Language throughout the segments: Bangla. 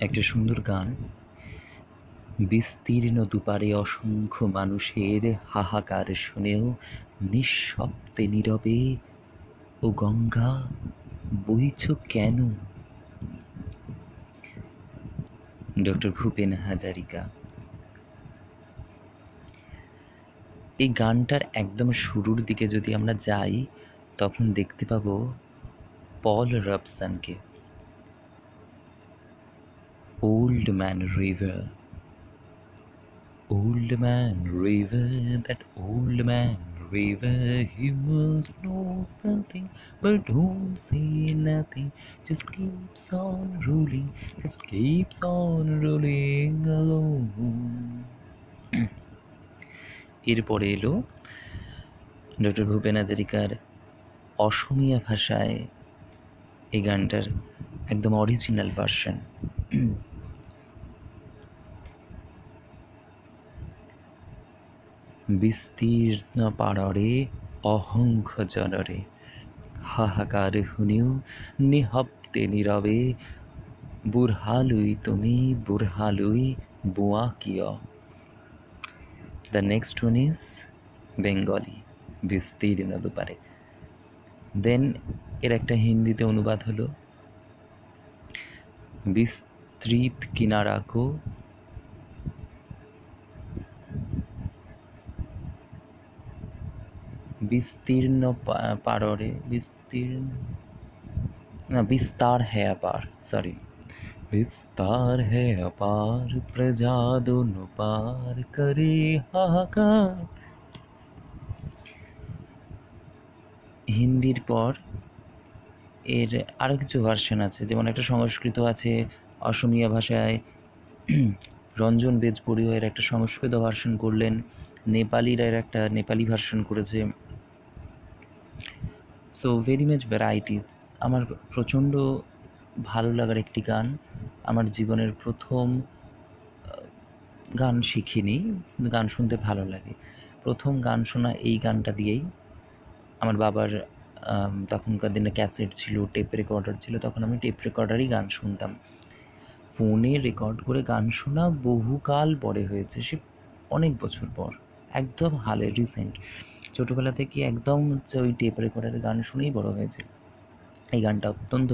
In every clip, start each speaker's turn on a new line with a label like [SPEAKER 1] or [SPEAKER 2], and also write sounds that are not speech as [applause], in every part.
[SPEAKER 1] একটা সুন্দর গান। বিস্তীর্ণ দুপারে অসংখ্য মানুষের হাহাকার শুনেও নিঃশব্দে নীরবে, ও গঙ্গা, বইছ কেন? ডক্টর ভূপেন হাজারিকা। এই গানটার একদম শুরুর দিকে যদি আমরা যাই, তখন দেখতে পাবো Paul রবসনকে। Old man river Old man river, that old man river, he must know something, but don't say nothing. Just keeps on rolling, just keeps on rolling along. এরপরে এলো ডক্টর ভূপেন হাজারিকার অসমীয়া ভাষায় এই গানটার একদম অরিজিনাল ভার্সন [clears throat] বিস্তীর্ণ পাড়রে অহংখ জনরে হাহাকার শুনিও নিহব্দে নীরবে, বুড়হালুই তুমি, বুড়হালুই বোয়া কিয়? The next one is Bengali বিস্তীর্ণ দুপারে দেন এর একটা হিন্দিতে অনুবাদ হলো বিস্তৃত কিনারাকো বিস্তীর্ণ পাররে বিস্তীর্ণ না বিস্তার হ্যাঁ अपार सॉरी विस्तार है अपार प्रजा दोनों पार करे हाहाकार হিন্দির পর এর আরও কিছু ভার্সন আছে যেমন একটা সংস্কৃত আছে অসমীয়া ভাষায় [clears throat] রঞ্জন বেজবড়িও একটা সংস্কৃত ভার্সন করলেন। নেপালিরা এর একটা নেপালি ভার্সন করেছে। সো ভেরি মাচ ভ্যারাইটিস আমার প্রচণ্ড ভালো লাগার একটি গান। আমার জীবনের প্রথম গান শিখিনি গান শুনতে ভালো লাগে। প্রথম গান শোনা এই গানটা দিয়েই আমার বাবার তখনকার দিনে ক্যাসেট ছিল, টেপ রেকর্ডার ছিল, তখন আমি টেপ রেকর্ডারই গান শুনতাম। ফোনে রেকর্ড করে গান শোনা বহুকাল পরে হয়েছে, সে অনেক বছর পর, একদম হালে রিসেন্ট ছোটোবেলা থেকে একদম হচ্ছে ওই টেপ রেকর্ডারের গান শুনেই বড় হয়েছে। এই গানটা অত্যন্ত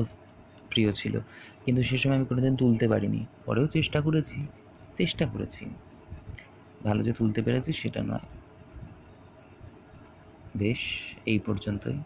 [SPEAKER 1] প্রিয় ছিল। কিন্তু সে সময় আমি কোনোদিন তুলতে পারিনি। পরেও চেষ্টা করেছি চেষ্টা করেছি। ভালো যে তুলতে পেরেছি সেটা নয়। বেশ, এই পর্যন্তই।